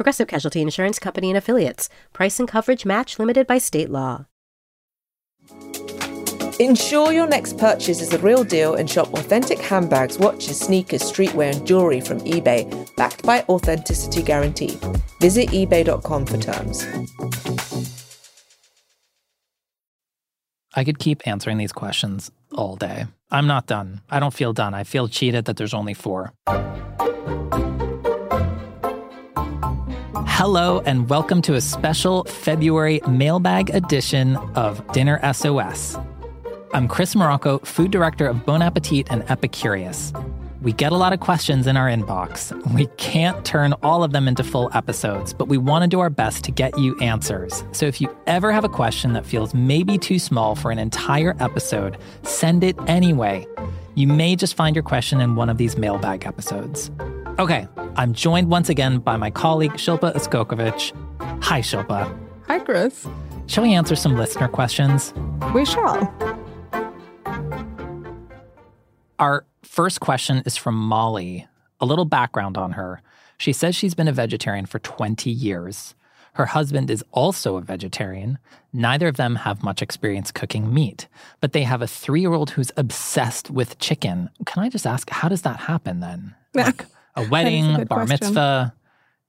Progressive Casualty Insurance Company and Affiliates. Price and coverage match limited by state law. Ensure your next purchase is the real deal and shop authentic handbags, watches, sneakers, streetwear, and jewelry from eBay, backed by Authenticity Guarantee. Visit eBay.com for terms. I could keep answering these questions all day. I'm not done. I don't feel done. I feel cheated that there's only four. Hello, and welcome to a special February mailbag edition of Dinner SOS. I'm Chris Morocco, food director of Bon Appetit and Epicurious. We get a lot of questions in our inbox. We can't turn all of them into full episodes, but we want to do our best to get you answers. So if you ever have a question that feels maybe too small for an entire episode, send it anyway. You may just find your question in one of these mailbag episodes. Okay, I'm joined once again by my colleague Shilpa Uskokovic. Hi, Shilpa. Hi, Chris. Shall we answer some listener questions? We shall. Our first question is from Molly. A little background on her. She says she's been a vegetarian for 20 years. Her husband is also a vegetarian. Neither of them have much experience cooking meat, but they have a three year old who's obsessed with chicken. Can I just ask, how does that happen then? Like a wedding, good bar question. mitzvah,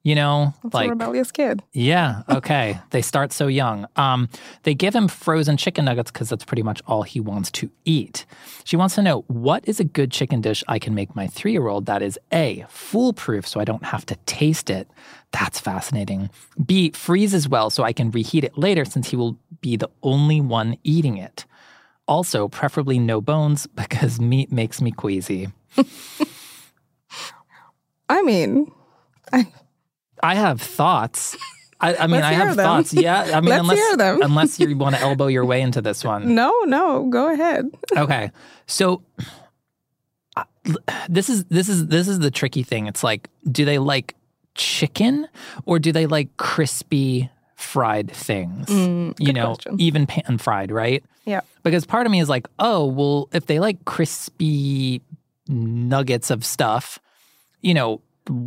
you know? That's like a rebellious kid. yeah, okay. they start so young. Um, they give him frozen chicken nuggets because that's pretty much all he wants to eat. She wants to know what is a good chicken dish I can make my three year old that is A, foolproof so I don't have to taste it. That's fascinating. B, freezes well so I can reheat it later since he will be the only one eating it. Also, preferably no bones because meat makes me queasy. I mean, I, I have thoughts. I, I mean, I have them. thoughts. Yeah, I mean, Let's unless unless you want to elbow your way into this one. no, no, go ahead. Okay, so uh, this is this is this is the tricky thing. It's like, do they like chicken or do they like crispy fried things? you Mm, good know, question. even pan fried, right? Yeah. Because part of me is like, oh, well, if they like crispy nuggets of stuff, you know,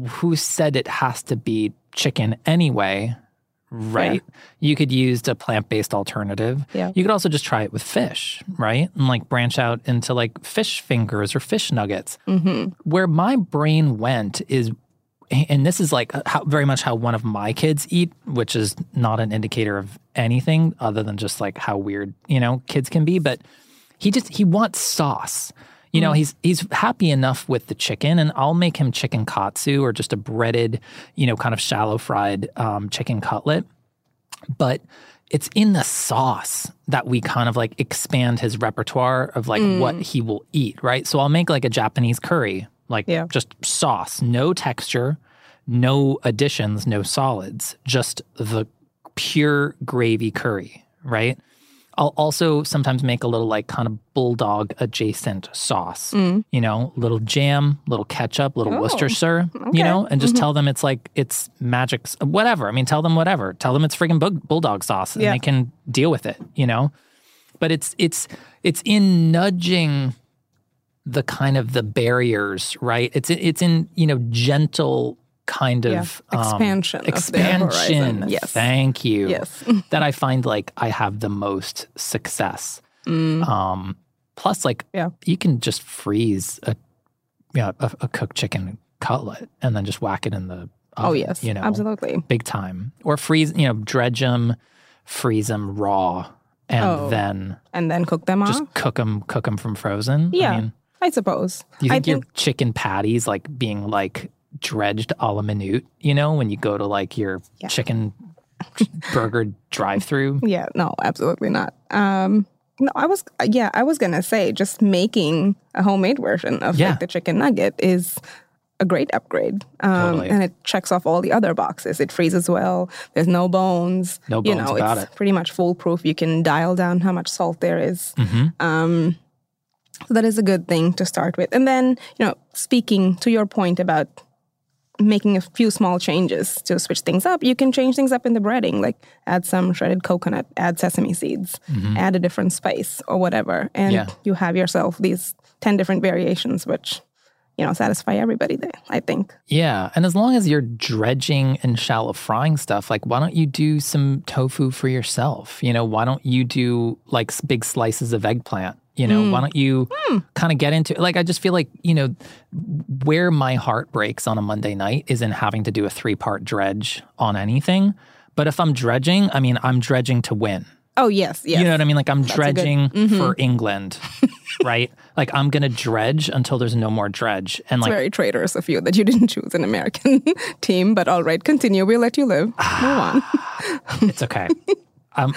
who said it has to be chicken anyway? Right. You could use a plant based alternative. Yeah. You could also just try it with fish, right? And like branch out into like fish fingers or fish nuggets. Mm-hmm. Where my brain went is, and this is like how, very much how one of my kids eat, which is not an indicator of anything other than just like how weird, you know, kids can be. But he just, he wants sauce. You know, he's he's happy enough with the chicken, and I'll make him chicken katsu or just a breaded, you know, kind of shallow fried um, chicken cutlet but it's in the sauce that we kind of like expand his repertoire of like what he will eat, right? So I'll make like a Japanese curry, like Yeah. just sauce, no texture, no additions, no solids, just the pure gravy curry, right? I'll also sometimes make a little like kind of bulldog adjacent sauce. Mm. You know, little jam, little ketchup, little Oh, Worcestershire, you know, and just mm-hmm. tell them it's like it's magic, whatever. I mean, tell them whatever. Tell them it's friggin' bug- bulldog sauce, and Yeah. they can deal with it. You know, but it's it's it's in nudging the kind of the barriers, right? It's it's in you know gentle kind Yeah. of um, Expansion of their expansion. Yes. Thank you. Yes. that I find like I have the most success. Mm. Um, plus, like Yeah. you can just freeze a yeah a, a cooked chicken cutlet and then just whack it in the Oh, yes. you know Absolutely. big time or freeze you know dredge them, freeze them raw, and Oh. then And then cook them just off? cook them cook them from frozen. Yeah. I mean, I suppose. do you I think your chicken patties like being like dredged a la minute? You know, when you go to like your Yeah. chicken burger drive-through. Yeah, no, absolutely not. Um, no, I was yeah, I was gonna say just making a homemade version of Yeah. like the chicken nugget is a great upgrade. Um, Totally. And it checks off all the other boxes. It freezes well. There's no bones. No you bones know, about it's it. pretty much foolproof. You can dial down how much salt there is. Mm-hmm. Um, so that is a good thing to start with. And then, you know, speaking to your point about making a few small changes to switch things up, you can change things up in the breading, like add some shredded coconut, add sesame seeds, mm-hmm. add a different spice or whatever. And Yeah. you have yourself these 10 different variations, which, you know, satisfy everybody there, I think. Yeah. And as long as you're dredging and shallow frying stuff, like why don't you do some tofu for yourself? You know, why don't you do like big slices of eggplant? You know, why don't you kind of get into like I just feel like, you know, where my heart breaks on a Monday night is in having to do a three-part dredge on anything. But if I'm dredging, I mean, I'm dredging to win. Oh, yes, yes. You know what I mean? Like I'm a good- Mm-hmm. dredging for England, right? Like I'm gonna dredge until there's no more dredge. And It's like very traitorous of you that you didn't choose an American team, but all right, continue. We'll let you live. Move on. it's okay. Um,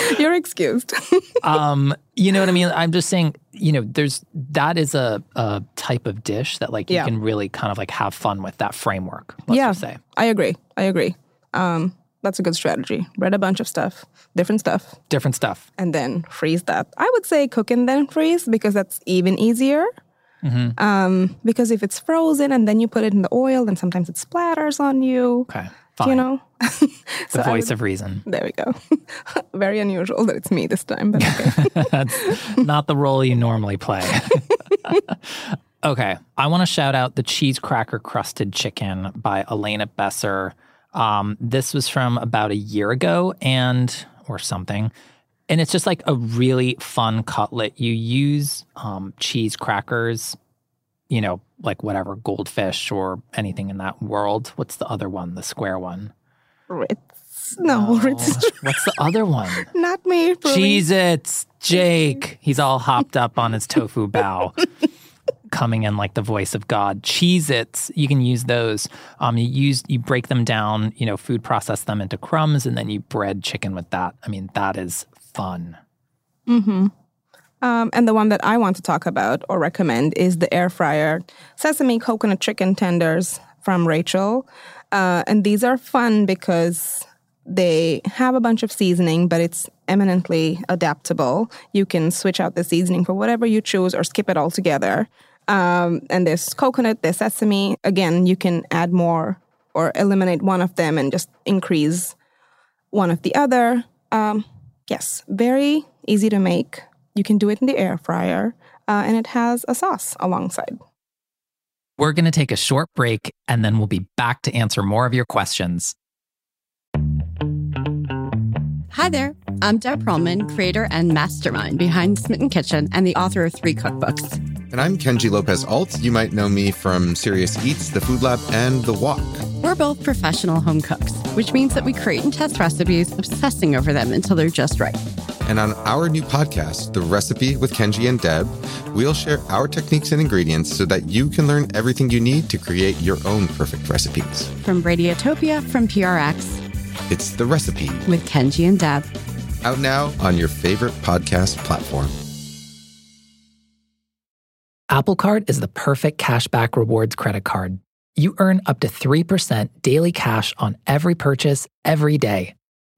You're excused. um, you know what I mean? I'm just saying, you know, there's that is a, a type of dish that like you Yeah. can really kind of like have fun with that framework. Let's yeah, just say. I agree. I agree. Um, that's a good strategy. Read a bunch of stuff, different stuff, Different stuff. and then freeze that. I would say cook and then freeze because that's even easier. Mm-hmm. Um, because if it's frozen and then you put it in the oil, then sometimes it splatters on you. Okay. Fine. You know. the I voice would- of reason. There we go. Very unusual that it's me this time, but okay. That's not the role you normally play. okay. I want to shout out the cheese cracker crusted chicken by Elena Besser. Um, this was from about a year ago and or something. And it's just like a really fun cutlet. You use um, cheese crackers, you know, like whatever, goldfish or anything in that world. What's the other one? The square one. Ritz. No, Ritz. What's the other one? Not me. Cheez-Its, Jake. He's all hopped up on his tofu bow, coming in like the voice of God. Cheez-Its, you can use those. Um, you use you break them down, you know, food process them into crumbs, and then you bread chicken with that. I mean, that is fun. Um, and the one that I want to talk about or recommend is the air fryer sesame coconut chicken tenders from Rachel. Uh, and these are fun because they have a bunch of seasoning, but it's eminently adaptable. You can switch out the seasoning for whatever you choose or skip it altogether. Um, and there's coconut, there's sesame. Again, you can add more or eliminate one of them and just increase one of the other. Um, yes, very easy to make. You can do it in the air fryer, uh, and it has a sauce alongside. We're going to take a short break, and then we'll be back to answer more of your questions. Hi there. I'm Deb Perelman, creator and mastermind behind Smitten Kitchen and the author of three cookbooks. And I'm Kenji Lopez Alt. You might know me from Serious Eats, The Food Lab, and The Wok. We're both professional home cooks, which means that we create and test recipes, obsessing over them until they're just right. And on our new podcast, The Recipe with Kenji and Deb, we'll share our techniques and ingredients so that you can learn everything you need to create your own perfect recipes. From Radiotopia from PRX It's The Recipe, with Kenji and Deb. out now on your favorite podcast platform. Apple Card is the perfect cashback rewards credit card. You earn up to 3% daily cash on every purchase every day.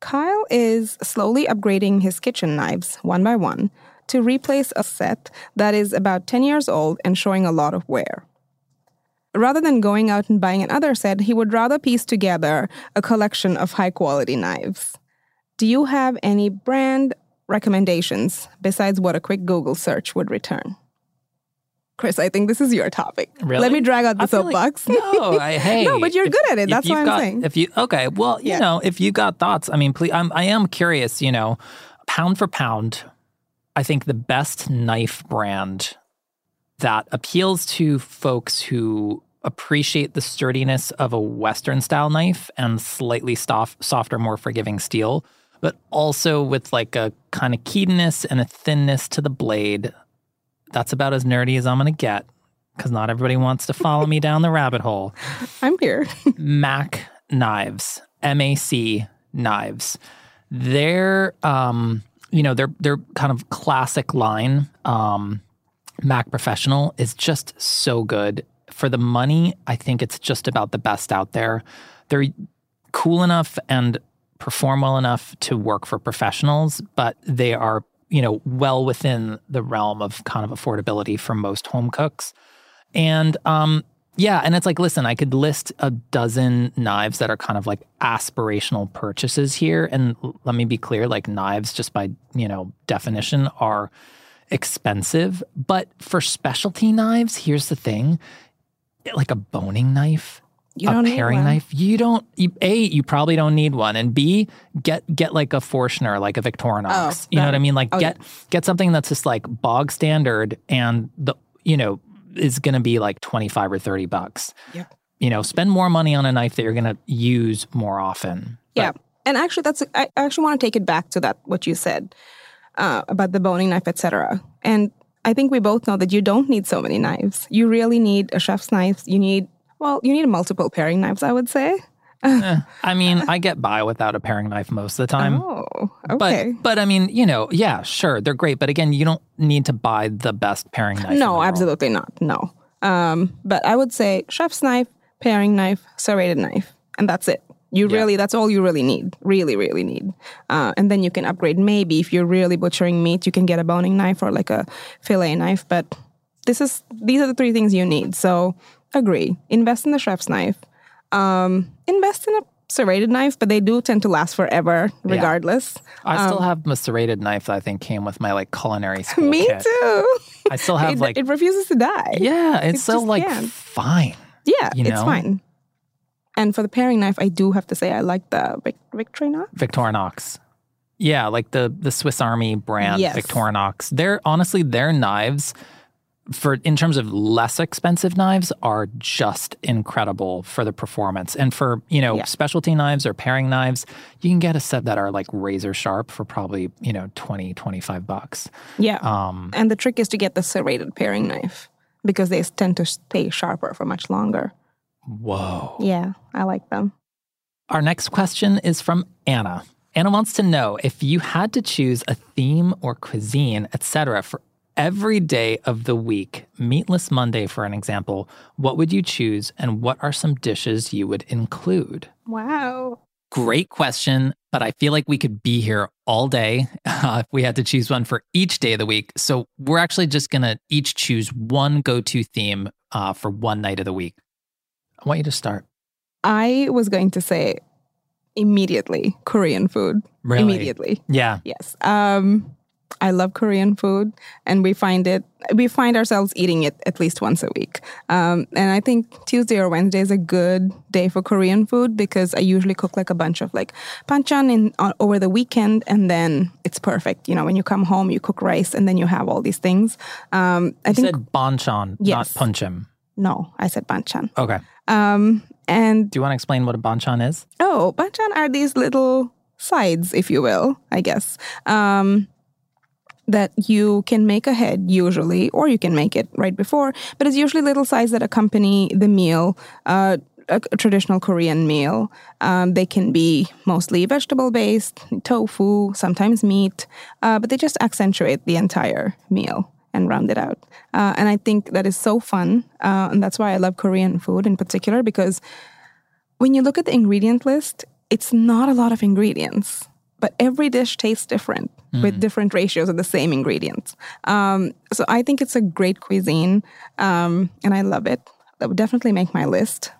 Kyle is slowly upgrading his kitchen knives one by one to replace a set that is about 10 years old and showing a lot of wear. Rather than going out and buying another set, he would rather piece together a collection of high quality knives. Do you have any brand recommendations besides what a quick Google search would return? Chris, I think this is your topic. Really? Let me drag out the feel like- soapbox. no, I, hey. No, but you're if- good at it. That's what I'm got- saying. If you okay, well, you Yeah. know, if you got thoughts, I mean, please, I'm, I am curious. You know, pound for pound, I think the best knife brand that appeals to folks who appreciate the sturdiness of a Western style knife and slightly soft, softer, more forgiving steel, but also with like a kind of keenness and a thinness to the blade. That's about as nerdy as I'm going to get because not everybody wants to follow me down the rabbit hole. I'm here. Mac knives, MAC knives. They're, um, you know, they're they're kind of classic line. Um, Mac Professional is just so good for the money. I think it's just about the best out there. They're cool enough and perform well enough to work for professionals, but they are, you know, well within the realm of kind of affordability for most home cooks. And um, yeah, and it's like, listen, I could list a dozen knives that are kind of like aspirational purchases here. And let me be clear, like knives, just by, you know, definition, are expensive. But for specialty knives, here's the thing like a boning knife, You a don't need paring knife, you don't, you, A, you probably don't need one. And B, get get like a Forschner, like a Victorinox. Oh, you know what I mean? Like oh, get get something that's just like bog standard and the, you know, is going to be like 25 or 30 bucks. Yep. You know, spend more money on a knife that you're going to use more often. Yeah. And actually, that's I actually want to take it back to that what you said uh, about the boning knife, etc. And I think we both know that you don't need so many knives. You really need a chef's knife. You need well, you need multiple paring knives. I would say. I mean, I get by without a paring knife most of the time. oh, okay. But but I mean, you know, yeah, sure, they're great, but again, you don't need to buy the best paring knife. in the no, world. absolutely not. No. Um, but I would say chef's knife, paring knife, serrated knife, and that's it. You Yeah. really, that's all you really need. Really, really need. Uh, and then you can upgrade. Maybe if you're really butchering meat, you can get a boning knife or like a fillet knife. But this is these are the three things you need. So agree. Invest in the chef's knife. Um, invest in a serrated knife, but they do tend to last forever, regardless. I still have my serrated knife that I think came with my like culinary school Me kit. too. I still have it, like it refuses to die. yeah, it's it still like can't. fine. Yeah, you it's fine. And for the paring knife, I do have to say I like the Vic- Victorinox. Victorinox. Yeah, like the the Swiss Army brand Yes. Victorinox. They're honestly their knives for in terms of less expensive knives are just incredible for the performance. And for, you know, Yeah. specialty knives or paring knives, you can get a set that are like razor sharp for probably, you know, 20, 25 bucks. Yeah. Um and the trick is to get the serrated paring knife because they tend to stay sharper for much longer. whoa. Yeah, I like them. Our next question is from Anna. Anna wants to know if you had to choose a theme or cuisine, etc., for every day of the week, Meatless Monday, for an example, what would you choose and what are some dishes you would include? Wow. Great question, but I feel like we could be here all day uh, if we had to choose one for each day of the week. So we're actually just going to each choose one go to theme uh, for one night of the week. I want you to start. I was going to say immediately Korean food. Really? Immediately. Yeah. Yes. Um, I love Korean food, and we find it. We find ourselves eating it at least once a week. Um, and I think Tuesday or Wednesday is a good day for Korean food because I usually cook like a bunch of like panchan in uh, over the weekend, and then it's perfect. You know, when you come home, you cook rice, and then you have all these things. Um, I You think said banchan, Yes. not punchim. no, I said banchan. Okay. Um, and Do you want to explain what a banchan is? Oh, banchan are these little sides, if you will, I guess, um, that you can make ahead usually, or you can make it right before. But it's usually little sides that accompany the meal. Uh, a, traditional Korean meal. Um, they can be mostly vegetable based, tofu, sometimes meat, uh, but they just accentuate the entire meal and round it out. Uh, and I think that is so fun. Uh, and that's why I love Korean food in particular because when you look at the ingredient list, it's not a lot of ingredients, but every dish tastes different with different ratios of the same ingredients. Um, so I think it's a great cuisine, um, and I love it. That would definitely make my list.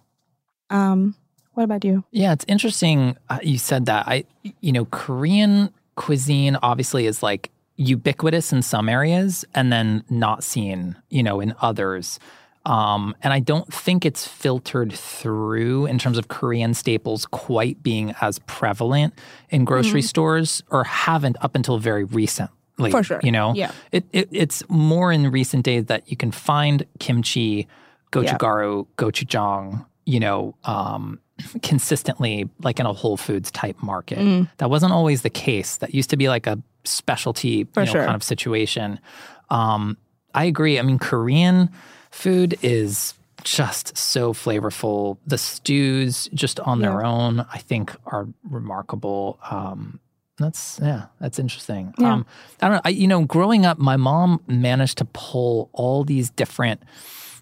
Um, what about you? Yeah, it's interesting uh, you said that. I you know, Korean cuisine obviously is like ubiquitous in some areas and then not seen, you know, in others. Um, and I don't think it's filtered through in terms of Korean staples quite being as prevalent in grocery stores or haven't up until very recently. For sure. You know? Yeah. It, it it's more in recent days that you can find kimchi gochugaru, gochujang, you know, um, consistently like in a Whole Foods type market. Mm. That wasn't always the case. That used to be like a specialty you know, sure. kind of situation. Um, I agree. I mean, Korean food is just so flavorful. The stews, just on their own, I think are remarkable. Um, that's yeah, that's interesting. Yeah. Um, I don't know. I, you know, growing up, my mom managed to pull all these different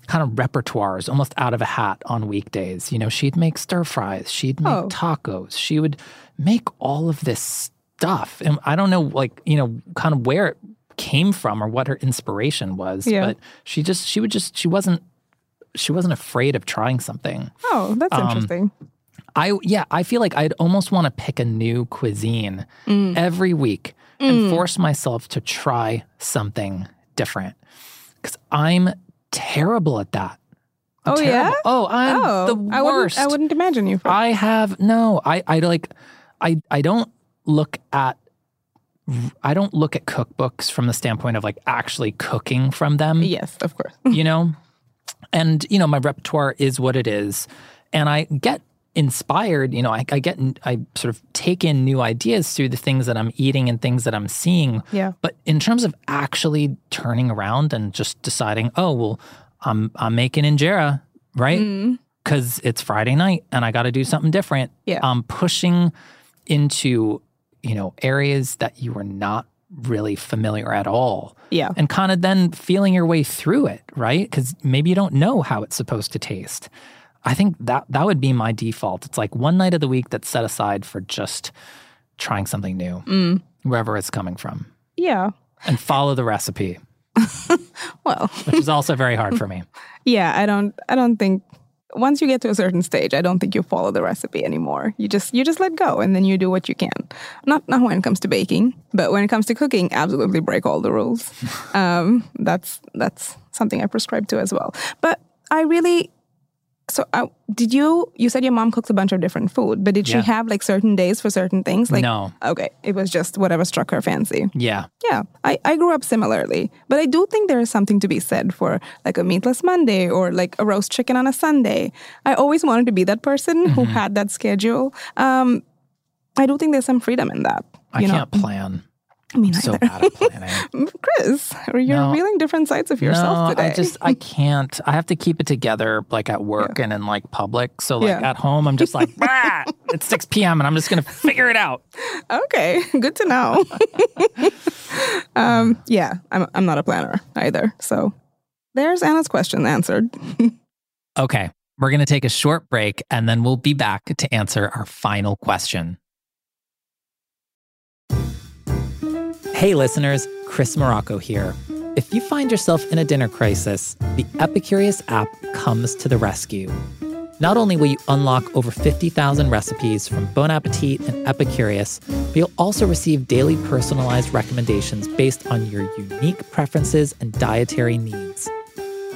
kind of repertoires almost out of a hat on weekdays. You know, she'd make stir fries, she'd make Oh. tacos, she would make all of this stuff. And I don't know, like, you know, kind of where it came from or what her inspiration was. Yeah. But she just, she would just, she wasn't, she wasn't afraid of trying something. Oh, that's Um, interesting. I yeah, I feel like I'd almost want to pick a new cuisine every week and force myself to try something different. Cuz I'm terrible at that. I'm Oh, yeah? Oh, I'm Oh, the I worst. wouldn't. I wouldn't imagine you. For, I have no. I I like I I don't look at I don't look at cookbooks from the standpoint of like actually cooking from them yes, of course. you know? And, you know, my repertoire is what it is. And I get inspired, you know, I, I get, I sort of take in new ideas through the things that I'm eating and things that I'm seeing. Yeah. But in terms of actually turning around and just deciding, oh, well, I'm, I'm making injera, right? Because it's Friday night and I got to do something different. Yeah. I'm um, pushing into, you know, areas that you were not really familiar at all Yeah. and kind of then feeling your way through it, right? Because maybe you don't know how it's supposed to taste. I think that that would be my default. It's like one night of the week that's set aside for just trying something new, mm. wherever it's coming from, Yeah. and follow the recipe, Well, which is also very hard for me. yeah. I don't. I don't think. Once you get to a certain stage, I don't think you follow the recipe anymore. You just you just let go, and then you do what you can. Not not when it comes to baking, but when it comes to cooking, absolutely break all the rules. um, that's that's something I prescribe to as well. But I really. So, uh, did you? You said your mom cooks a bunch of different food, but did she have like certain days for certain things? Like, No. Okay, it was just whatever struck her fancy. Yeah, Yeah, I, I grew up similarly, but I do think there is something to be said for like a meatless Monday or like a roast chicken on a Sunday. I always wanted to be that person who had that schedule. Um, I do think there's some freedom in that. I you know? can't plan. I mean, I'm so bad at planning. Chris, you're No. revealing different sides of yourself no, today. I just I can't. I have to keep it together, like at work and in like public. So like Yeah. at home, I'm just like, "Bah, it's 6 p.m. and I'm just gonna figure it out. okay, good to know. um, yeah, I'm I'm not a planner either. So there's Anna's question answered. Okay, we're going to take a short break and then we'll be back to answer our final question. Hey, listeners, Chris Morocco here. If you find yourself in a dinner crisis, the Epicurious app comes to the rescue. Not only will you unlock over 50,000 recipes from Bon Appetit and Epicurious, but you'll also receive daily personalized recommendations based on your unique preferences and dietary needs.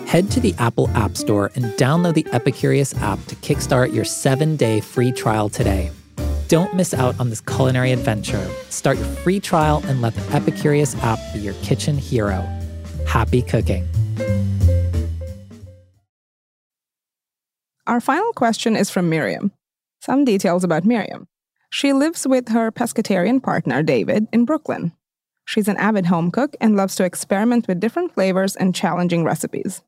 Head to the Apple App Store and download the Epicurious app to kickstart your seven day free trial today. Don't miss out on this culinary adventure. Start your free trial and let the Epicurious app be your kitchen hero. Happy cooking. Our final question is from Miriam. Some details about Miriam. She lives with her pescatarian partner, David, in Brooklyn. She's an avid home cook and loves to experiment with different flavors and challenging recipes.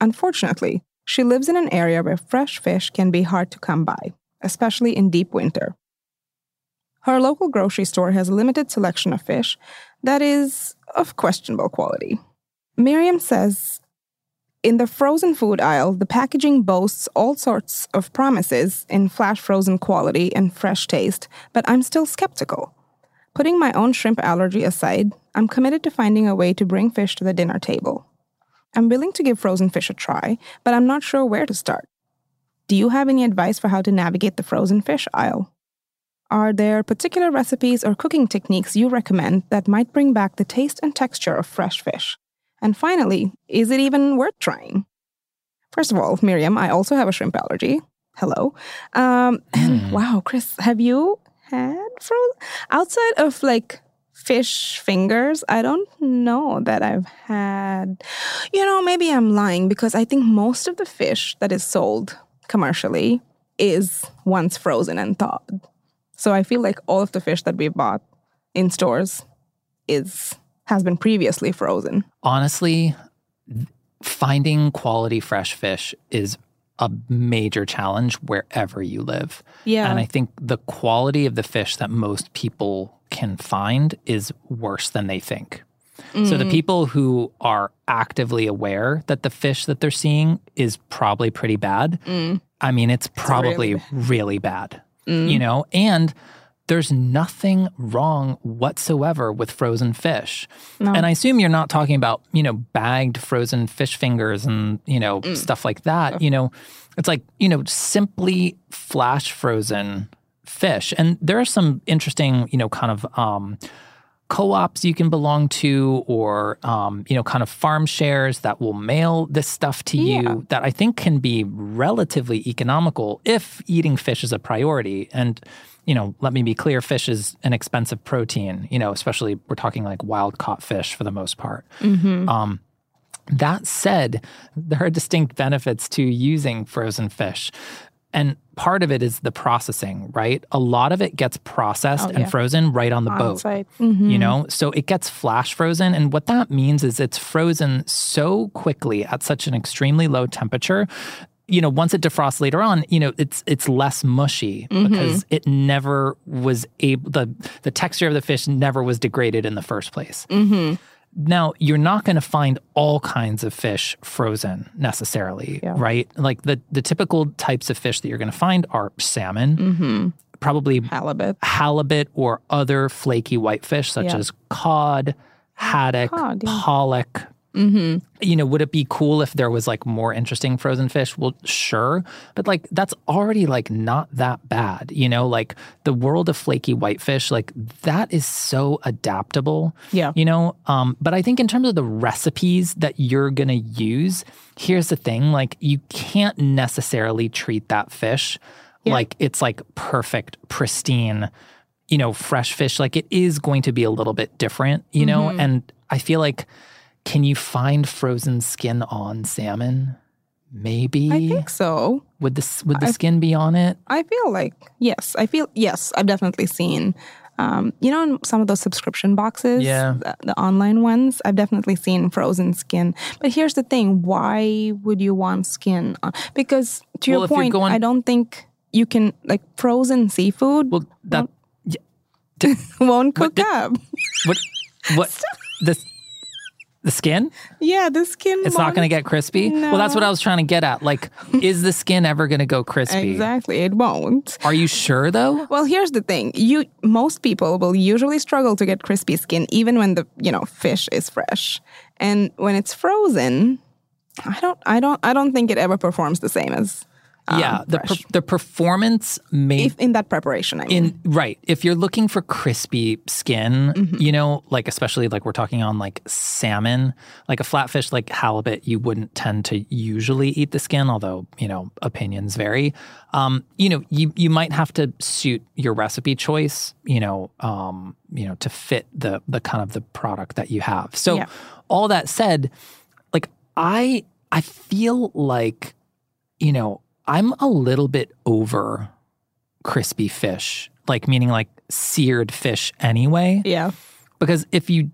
Unfortunately, she lives in an area where fresh fish can be hard to come by, especially in deep winter. Her local grocery store has a limited selection of fish that is of questionable quality. Miriam says in the frozen food aisle, the packaging boasts all sorts of promises in flash frozen quality and fresh taste, but I'm still skeptical. Putting my own shrimp allergy aside, I'm committed to finding a way to bring fish to the dinner table. I'm willing to give frozen fish a try, but I'm not sure where to start. Do you have any advice for how to navigate the frozen fish aisle? Are there particular recipes or cooking techniques you recommend that might bring back the taste and texture of fresh fish? And finally, is it even worth trying? First of all, Miriam, I also have a shrimp allergy. Hello. Um, and wow, Chris, have you had frozen outside of like fish fingers, I don't know that I've had. You know, maybe I'm lying because I think most of the fish that is sold commercially is once frozen and thawed. So I feel like all of the fish that we bought in stores is has been previously frozen. Honestly, finding quality fresh fish is a major challenge wherever you live. Yeah. And I think the quality of the fish that most people can find is worse than they think. So the people who are actively aware that the fish that they're seeing is probably pretty bad. I mean, it's probably really bad. You know, and there's nothing wrong whatsoever with frozen fish. And I assume you're not talking about, you know, bagged frozen fish fingers and, you know, stuff like that. You know, it's like, you know, simply flash frozen fish. And there are some interesting, you know, kind of um co-ops you can belong to or um, you know kind of farm shares that will mail this stuff to you that i think can be relatively economical if eating fish is a priority. And you know let me be clear fish is an expensive protein you know especially we're talking like wild caught fish for the most part. Um, that said, there are distinct benefits to using frozen fish. And part of it is the processing, right? A lot of it gets processed oh, and frozen right on the boat. site. Mm-hmm. You know, so it gets flash frozen. And what that means is it's frozen so quickly at such an extremely low temperature. You know, once it defrosts later on, you know, it's it's less mushy mm-hmm. because it never was able the the texture of the fish never was degraded in the first place. Mm-hmm. Now, you're not going to find all kinds of fish frozen necessarily, right? Like the, the typical types of fish that you're going to find are salmon, mm-hmm. probably Halibut. halibut or other flaky whitefish such Yeah. as cod, haddock, Cod, yeah. pollock. You know, would it be cool if there was like more interesting frozen fish? Well, sure. But like that's already like not that bad. You know, like the world of flaky whitefish, like that is so adaptable. Yeah. You know, um, but I think in terms of the recipes that you're gonna use, here's the thing: like you can't necessarily treat that fish like it's like perfect, pristine, you know, fresh fish. Like it is going to be a little bit different, you know? Mm-hmm. And I feel like, can you find frozen skin on salmon? Maybe. I think so. Would the, would the skin be on it? I feel like yes. I feel yes. I've definitely seen. Um, you know, in some of those subscription boxes, Yeah. the, the online ones, I've definitely seen frozen skin. But here's the thing: why would you want skin? On? Because to Well, your point, going- I don't think you can like frozen seafood Well, that, won't cook did- up. what, what, the, the skin? Yeah, the skin. It's not going to get crispy? Well, that's what I was trying to get at. Like, is the skin ever going to go crispy? Exactly, it won't. Are you sure though? Well, here's the thing. You most people will usually struggle to get crispy skin even when the, you know, fish is fresh. And when it's frozen, I don't I don't I don't think it ever performs the same as um, yeah, the per, the performance may if in that preparation, I mean. in right if you're looking for crispy skin Mm-hmm. you know like especially like we're talking on like salmon like a flatfish like halibut you wouldn't tend to usually eat the skin although you know opinions vary um, you know you you might have to suit your recipe choice you know um, you know to fit the the kind of the product that you have so Yeah. all that said like i i feel like you know i'm a little bit over crispy fish, like meaning like seared fish anyway. yeah. Because if you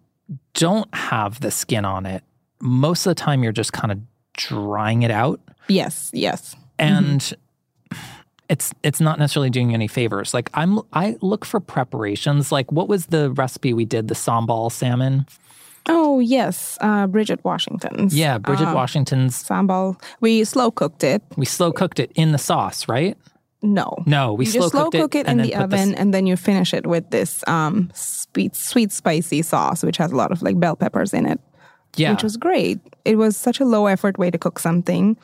don't have the skin on it, most of the time you're just kind of drying it out Yes, yes. and mm-hmm. it's it's not necessarily doing you any favors. Like I'm I look for preparations. Like what was the recipe we did, the sambal salmon? Oh, yes. Uh, Bridget Washington's. Yeah, Bridget uh, Washington's Sambal. We slow cooked it. we slow cooked it in the sauce, right? No. No, we you slow just slow cooked cook it, and in the oven, this- and then you finish it with this um, sweet, sweet, spicy sauce, which has a lot of like bell peppers in it. yeah. which was great. It was such a low effort way to cook something.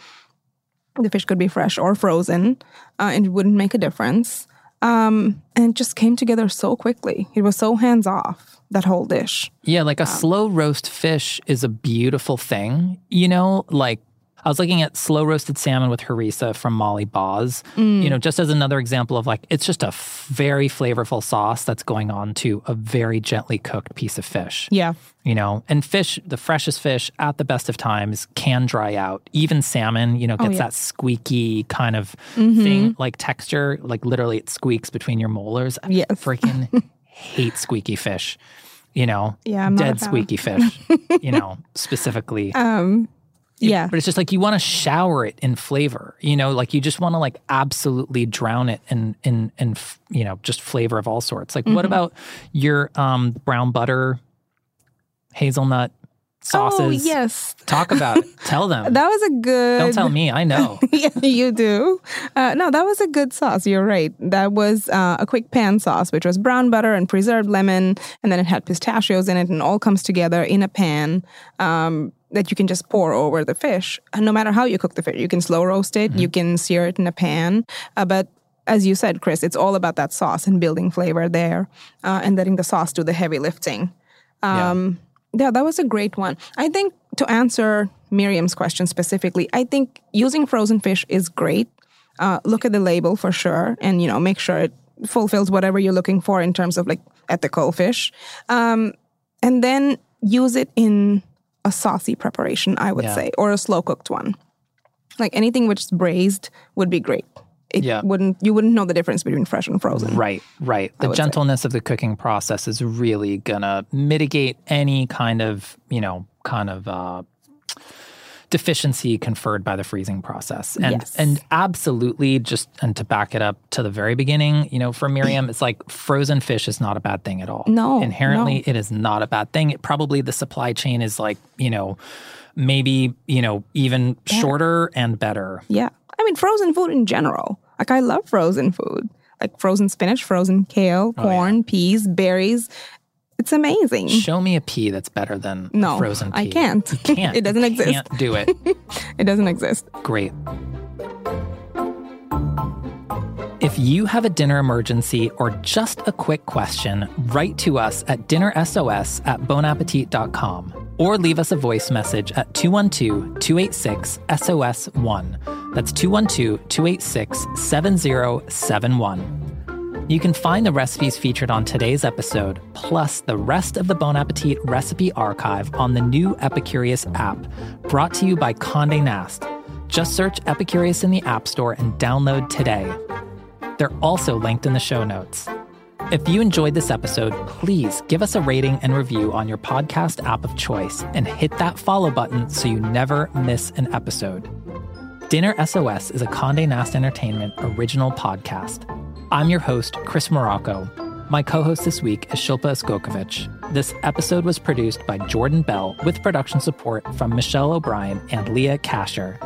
The fish could be fresh or frozen, uh, and it wouldn't make a difference. Um, and it just came together so quickly. It was so hands off, that whole dish. Yeah, like a slow roast fish is a beautiful thing. You know, like I was looking at slow roasted salmon with harissa from Molly Baz. You know, just as another example of like it's just a f- very flavorful sauce that's going on to a very gently cooked piece of fish. Yeah. You know, and fish, the freshest fish at the best of times can dry out. Even salmon, you know, gets yeah. that squeaky kind of thing, like texture, like literally it squeaks between your molars. I Yes. freaking hate squeaky fish. You know, Yeah, I'm dead squeaky fish. you know, specifically. Um, yeah. But it's just like you want to shower it in flavor. You know, like you just want to like absolutely drown it in in in f- you know just flavor of all sorts. Like Mm-hmm. what about your um brown butter, hazelnut sauces? Oh, yes. Talk about it. Tell them. That was a good. Don't tell me. I know. yeah, you do. Uh, no, that was a good sauce. You're right. That was uh, a quick pan sauce, which was brown butter and preserved lemon, and then it had pistachios in it, and all comes together in a pan um, that you can just pour over the fish. And no matter how you cook the fish, you can slow roast it, you can sear it in a pan, uh, but. As you said, Chris, it's all about that sauce and building flavor there, uh, and letting the sauce do the heavy lifting. Um, yeah, that was a great one. I think to answer Miriam's question specifically, I think using frozen fish is great. Uh, look at the label for sure, and you know make sure it fulfills whatever you're looking for in terms of like ethical fish, um, and then use it in a saucy preparation. I would Yeah. say, or a slow cooked one. Like anything which is braised would be great. It Yeah. wouldn't you wouldn't know the difference between fresh and frozen. Right, right. The would say. gentleness of the cooking process is really gonna mitigate any kind of, you know, kind of uh, deficiency conferred by the freezing process. And Yes. and absolutely just and to back it up to the very beginning, you know, for Miriam, it's like frozen fish is not a bad thing at all. No, Inherently no. it is not a bad thing. It probably the supply chain is like, you know, maybe, you know, even shorter and better. Yeah. I mean, frozen food in general. Like, I love frozen food. Like frozen spinach, frozen kale, Oh, corn, peas, berries. It's amazing. Show me a pea that's better than No, frozen pea. I can't. You can't. It doesn't You exist. Can't do it. It doesn't exist. Great. If you have a dinner emergency or just a quick question, write to us at dinnersos at bonappetit.com or leave us a voice message at 212 286 SOS1. That's 212 286 7071. You can find the recipes featured on today's episode, plus the rest of the Bon Appetit recipe archive on the new Epicurious app, brought to you by Conde Nast. Just search Epicurious in the App Store and download today. They're also linked in the show notes. If you enjoyed this episode, please give us a rating and review on your podcast app of choice and hit that follow button so you never miss an episode. Dinner SOS is a Conde Nast Entertainment original podcast. I'm your host, Chris Morocco. My co host this week is Shilpa Uskokovic. This episode was produced by Jordan Bell with production support from Michelle O'Brien and Leah Kasher.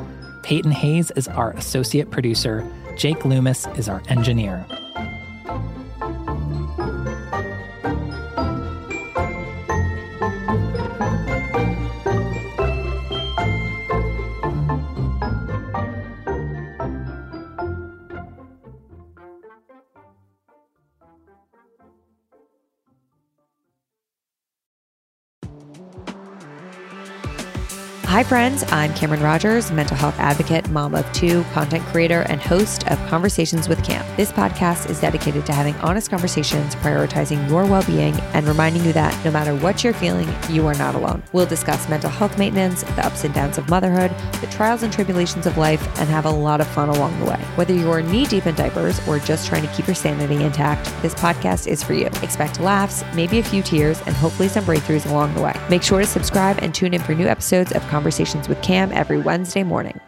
Peyton Hayes is our associate producer, Jake Loomis is our engineer. Hi, friends. I'm Cameron Rogers, mental health advocate, mom of two, content creator, and host of Conversations with Cam. This podcast is dedicated to having honest conversations, prioritizing your well being, and reminding you that no matter what you're feeling, you are not alone. We'll discuss mental health maintenance, the ups and downs of motherhood, the trials and tribulations of life, and have a lot of fun along the way. Whether you're knee deep in diapers or just trying to keep your sanity intact, this podcast is for you. Expect laughs, maybe a few tears, and hopefully some breakthroughs along the way. Make sure to subscribe and tune in for new episodes of Conversations with Cam every Wednesday morning.